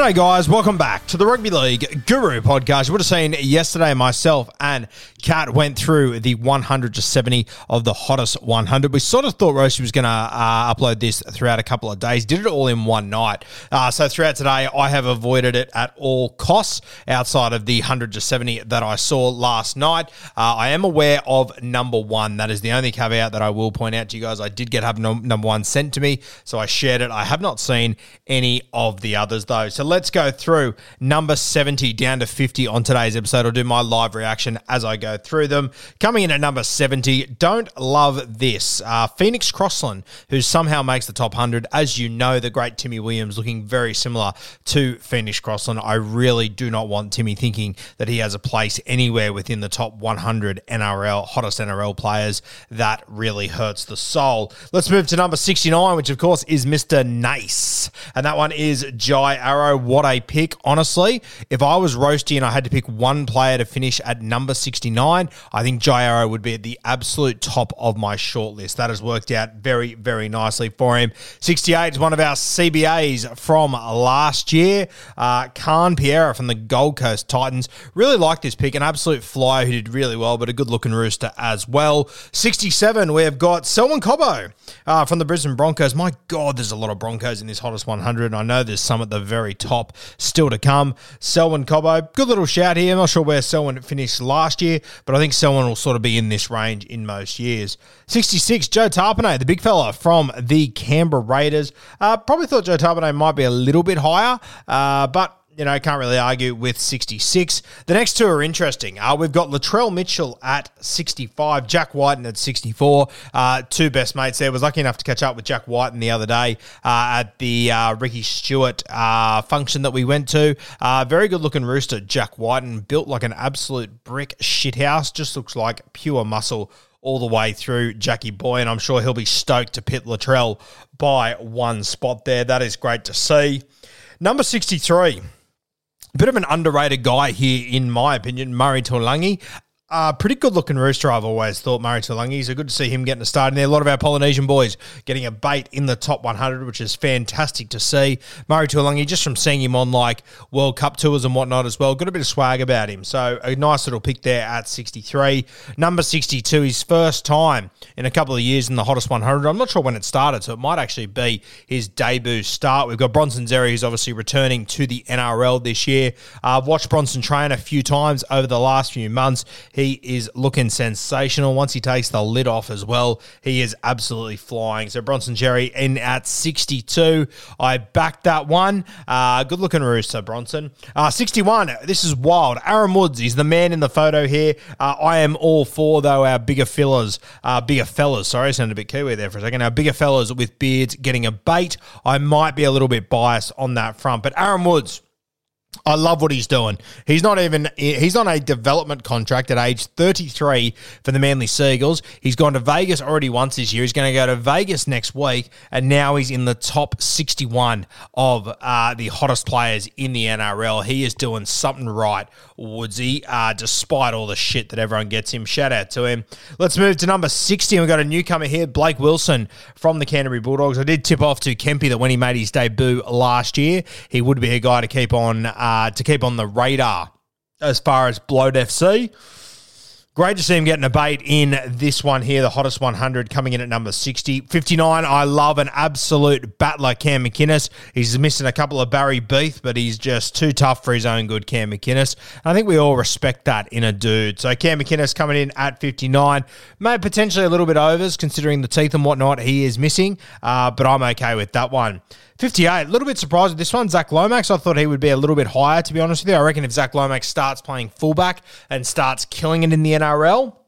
G'day, guys. Welcome back to the Rugby League Guru podcast. You would have seen yesterday myself and Kat went through the 100 to 70 of the hottest 100. We sort of thought Rosie was going to uh, upload this throughout a couple of days, did it all in one night. Uh, so throughout today, I have avoided it at all costs outside of the 100 to 70 that I saw last night. Uh, I am aware of number one. That is the only caveat that I will point out to you guys. I did get have num- number one sent to me, so I shared it. I have not seen any of the others though. So let's go through number 70 down to 50 on today's episode. I'll do my live reaction as I go through them. Coming in at number 70, don't love this. Uh, Phoenix Crossland, who somehow makes the top 100. As you know, the great Timmy Williams looking very similar to Phoenix Crossland. I really do not want Timmy thinking that he has a place anywhere within the top 100 NRL, hottest NRL players. That really hurts the soul. Let's move to number 69, which of course is Mr. Nice. And that one is Jai Arrow. What a pick. Honestly, if I was roasty and I had to pick one player to finish at number 69, I think Jai Arrow would be at the absolute top of my shortlist. That has worked out very, very nicely for him. 68 is one of our CBAs from last year. Uh, Khan Piera from the Gold Coast Titans. Really like this pick. An absolute flyer who did really well, but a good looking rooster as well. 67, we've got Selwyn Cobbo uh, from the Brisbane Broncos. My God, there's a lot of Broncos in this hottest 100. I know there's some at the very top still to come. Selwyn Cobbo, good little shout here. I'm not sure where Selwyn finished last year, but I think Selwyn will sort of be in this range in most years. 66, Joe Tapine, the big fella from the Canberra Raiders. Uh, probably thought Joe Tapine might be a little bit higher, uh, but you know, can't really argue with 66. The next two are interesting. Uh, we've got Latrell Mitchell at 65, Jack Wighton at 64. Uh, two best mates there. Was lucky enough to catch up with Jack Wighton the other day uh, at the uh, Ricky Stuart uh, function that we went to. Uh, very good looking rooster, Jack Wighton, built like an absolute brick shithouse. Just looks like pure muscle all the way through Jackie Boy, and I'm sure he'll be stoked to pit Latrell by one spot there. That is great to see. Number 63. Bit of an underrated guy here, in my opinion, Murray Taulagi. Uh, pretty good looking rooster, I've always thought, Murray Taulagi. So good to see him getting a start in there. A lot of our Polynesian boys getting a bait in the top 100, which is fantastic to see. Murray Taulagi, just from seeing him on like World Cup tours and whatnot as well, got a bit of swag about him. So a nice little pick there at 63. Number 62, his first time in a couple of years in the hottest 100. I'm not sure when it started, so it might actually be his debut start. We've got Bronson Xerri, who's obviously returning to the NRL this year. Uh, I've watched Bronson train a few times over the last few months is looking sensational. Once he takes the lid off as well, he is absolutely flying. So Bronson Xerri in at 62. I backed that one. Uh, good looking rooster, Bronson. Uh, 61. This is wild. Aaron Woods, he's the man in the photo here. Uh, I am all for, though, our bigger fellas, uh, bigger fellas, sorry, I sounded a bit Kiwi there for a second. Our bigger fellas with beards getting a bait. I might be a little bit biased on that front, but Aaron Woods, I love what he's doing. He's not even he's on a development contract at age 33 for the Manly Seagulls. He's gone to Vegas already once this year. He's going to go to Vegas next week, and now he's in the top 61 of uh, the hottest players in the NRL. He is doing something right, Woodsy, uh, despite all the shit that everyone gets him. Shout out to him. Let's move to number 60. We've got a newcomer here, Blake Wilson from the Canterbury Bulldogs. I did tip off to Kempy that when he made his debut last year, he would be a guy to keep on uh, to keep on the radar as far as Bloat FC. Great to see him getting a bait in this one here, the hottest 100 coming in at number 60. 59, I love an absolute battler, Cam McInnes. He's missing a couple of Barry Beath, but he's just too tough for his own good, Cam McInnes. I think we all respect that in a dude. So Cam McInnes coming in at 59, may potentially a little bit overs considering the teeth and whatnot he is missing, uh, but I'm okay with that one. 58, a little bit surprised with this one. Zac Lomax, I thought he would be a little bit higher, to be honest with you. I reckon if Zac Lomax starts playing fullback and starts killing it in the NRL, NRL.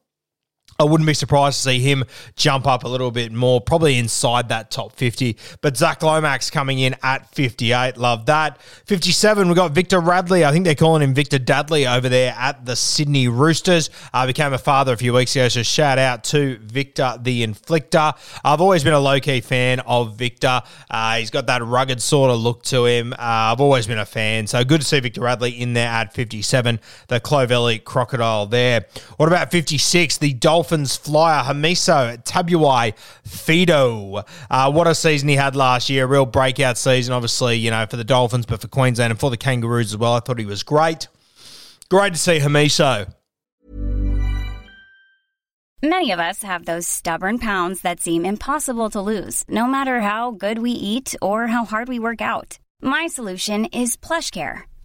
I wouldn't be surprised to see him jump up a little bit more, probably inside that top 50. But Zac Lomax coming in at 58. Love that. 57, we've got Victor Radley. I think they're calling him Victor Dudley over there at the Sydney Roosters. Uh, became a father a few weeks ago, so shout out to Victor the Inflictor. I've always been a low key fan of Victor. Uh, he's got that rugged sort of look to him. Uh, I've always been a fan, so good to see Victor Radley in there at 57. The Clovelly Crocodile there. What about 56? The Dolphins. Dolphins flyer Hamiso Tabuai Fido. Uh, what a season he had last year. Real breakout season, obviously, you know, for the Dolphins, but for Queensland and for the Kangaroos as well. I thought he was great. Great to see Hamiso. Many of us have those stubborn pounds that seem impossible to lose, no matter how good we eat or how hard we work out. My solution is PlushCare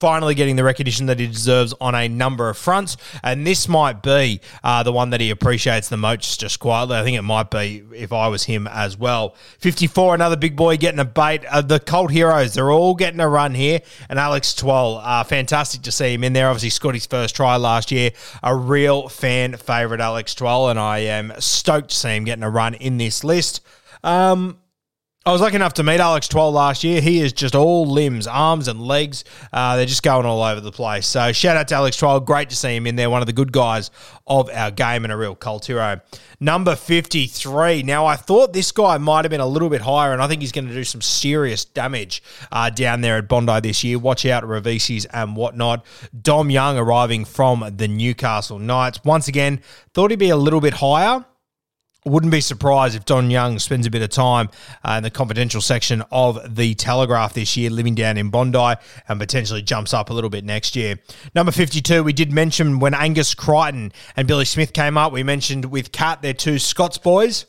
Finally getting the recognition that he deserves on a number of fronts. And this might be uh, the one that he appreciates the most, just quietly. I think it might be if I was him as well. 54, another big boy getting a bait. Uh, the cult heroes, they're all getting a run here. And Alex Twal, uh, fantastic to see him in there. Obviously, scored his first try last year. A real fan favourite, Alex Twal. And I am stoked to see him getting a run in this list. Um, I was lucky enough to meet Alex Twal last year. He is just all limbs, arms, and legs. Uh, they're just going all over the place. So shout out to Alex Twal. Great to see him in there. One of the good guys of our game and a real cult hero. Number 53. Now, I thought this guy might have been a little bit higher, and I think he's going to do some serious damage uh, down there at Bondi this year. Watch out, Ravisis and whatnot. Dom Young arriving from the Newcastle Knights. Once again, thought he'd be a little bit higher. Wouldn't be surprised if Dom Young spends a bit of time uh, in the confidential section of the Telegraph this year, living down in Bondi, and potentially jumps up a little bit next year. Number 52, we did mention when Angus Crichton and Billy Smith came up, we mentioned with Cat, their two Scots boys.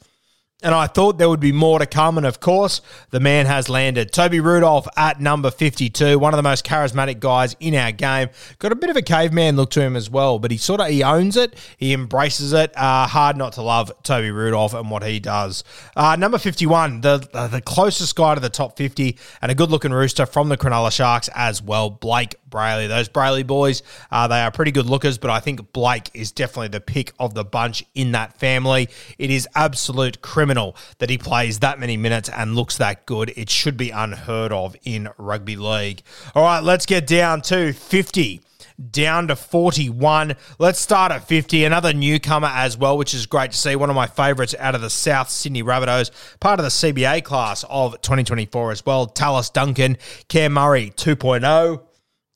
And I thought there would be more to come. And of course, the man has landed. Toby Rudolf at number 52, one of the most charismatic guys in our game. Got a bit of a caveman look to him as well, but he sort of he owns it. He embraces it. Uh, hard not to love Toby Rudolf and what he does. Uh, number 51, the, the closest guy to the top 50 and a good looking rooster from the Cronulla Sharks as well, Blayke Brailey. Those Brailey boys, uh, they are pretty good lookers, but I think Blayke is definitely the pick of the bunch in that family. It is absolute criminal that he plays that many minutes and looks that good. It should be unheard of in rugby league. All right, let's get down to 50 down to 41. Let's start at 50. Another newcomer as well, which is great to see. One of my favourites out of the South Sydney Rabbitohs, part of the CBA class of 2024 as well. Tallis Duncan, Cam Murray 2.0.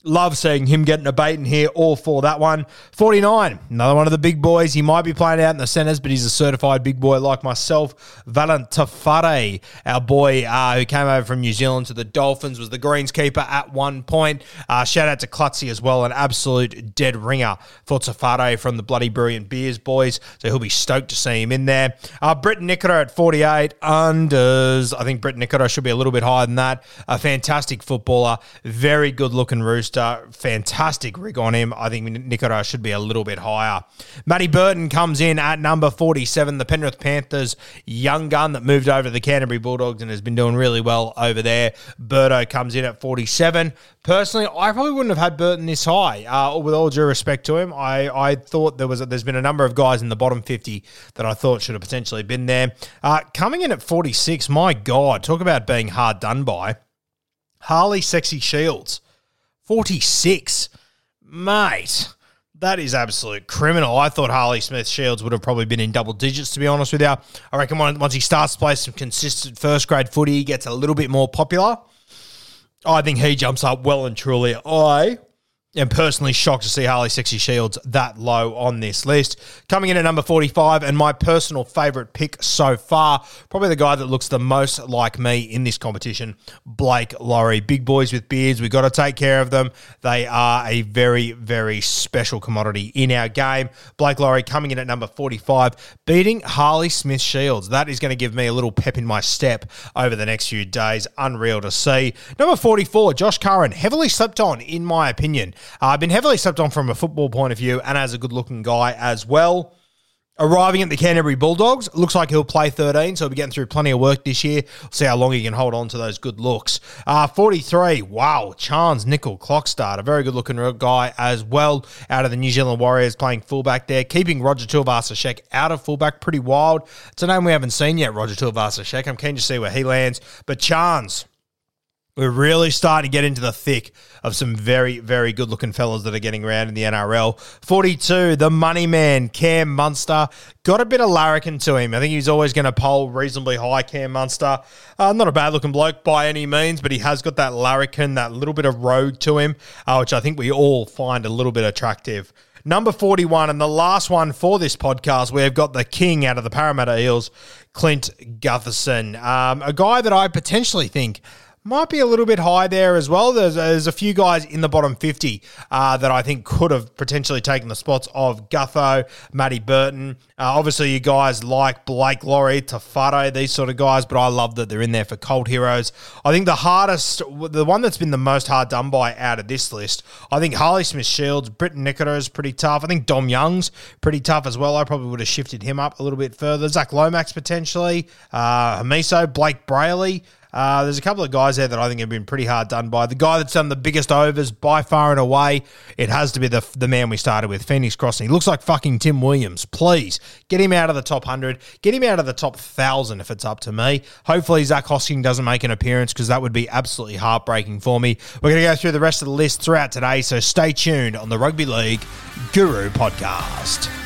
Love seeing him getting a bait in here, all for that one. 49, another one of the big boys. He might be playing out in the centres, but he's a certified big boy like myself. Valynce Te Whare, our boy uh, who came over from New Zealand to the Dolphins, was the greenskeeper at one point. Uh, shout out to Klutzy as well, an absolute dead ringer for Tafare from the Bloody Brilliant Beers boys. So he'll be stoked to see him in there. Uh, Nikora at 48, unders. I think Britt Nikora should be a little bit higher than that. A fantastic footballer, very good looking rooster fantastic rig on him. I think Nikora should be a little bit higher. Matty Burton comes in at number 47, the Penrith Panthers young gun that moved over to the Canterbury Bulldogs and has been doing really well over there. Burto comes in at 47. Personally, I probably wouldn't have had Burton this high. Uh, with all due respect to him, I, I thought there was a, there's been a number of guys in the bottom 50 that I thought should have potentially been there. Uh, coming in at 46, my God, talk about being hard done by. Harley Sexy Shields. 46. Mate, that is absolute criminal. I thought Harley Smith Shields would have probably been in double digits, to be honest with you. I reckon once he starts to play some consistent first grade footy, he gets a little bit more popular. I think he jumps up well and truly. I am personally shocked to see Harley Sexy Shields that low on this list. Coming in at number 45, and my personal favourite pick so far, probably the guy that looks the most like me in this competition, Blake Lawrie. Big boys with beards, we've got to take care of them. They are a very, very special commodity in our game. Blake Lawrie coming in at number 45, beating Harley Smith Shields. That is going to give me a little pep in my step over the next few days. Unreal to see. Number 44, Josh Curran, heavily slept on, in my opinion. Uh, I've been heavily slept on from a football point of view and as a good looking guy as well. Arriving at the Canterbury Bulldogs, looks like he'll play 13, so he'll be getting through plenty of work this year. We'll see how long he can hold on to those good looks. Uh, 43, wow, Charnze Nicoll-Klokstad, a very good looking guy as well, out of the New Zealand Warriors, playing fullback there, keeping Roger Tuivasa-Sheck out of fullback, pretty wild. It's a name we haven't seen yet, Roger Tuivasa-Sheck. I'm keen to see where he lands, but Charnze, we're really starting to get into the thick of some very, very good looking fellas that are getting around in the NRL. 42, the money man, Cam Munster. Got a bit of larrikin to him. I think he's always going to poll reasonably high, Cam Munster. Uh, not a bad looking bloke by any means, but he has got that larrikin, that little bit of rogue to him, uh, which I think we all find a little bit attractive. Number 41, and the last one for this podcast, we've got the king out of the Parramatta Eels, Clint Gutherson. Um, a guy that I potentially think might be a little bit high there as well. There's, there's a few guys in the bottom 50 uh, that I think could have potentially taken the spots of Gutho, Matty Burton. Uh, obviously, you guys like Blake Lawrie, Te Whare, these sort of guys, but I love that they're in there for cult heroes. I think the hardest, the one that's been the most hard done by out of this list, I think Harley Smith Shields, Briton Nikora is pretty tough. I think Dom Young's pretty tough as well. I probably would have shifted him up a little bit further. Zac Lomax potentially, uh, Hamiso, Blayke Brailey. Uh, there's a couple of guys there that I think have been pretty hard done by. The guy that's done the biggest overs by far and away, it has to be the, the man we started with, Phoenix Crossland. He looks like fucking Tim Williams. Please get him out of the top 100. Get him out of the top 1,000 if it's up to me. Hopefully, Zac Hosking doesn't make an appearance because that would be absolutely heartbreaking for me. We're going to go through the rest of the list throughout today, so stay tuned on the Rugby League Guru podcast.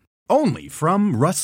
only from Rust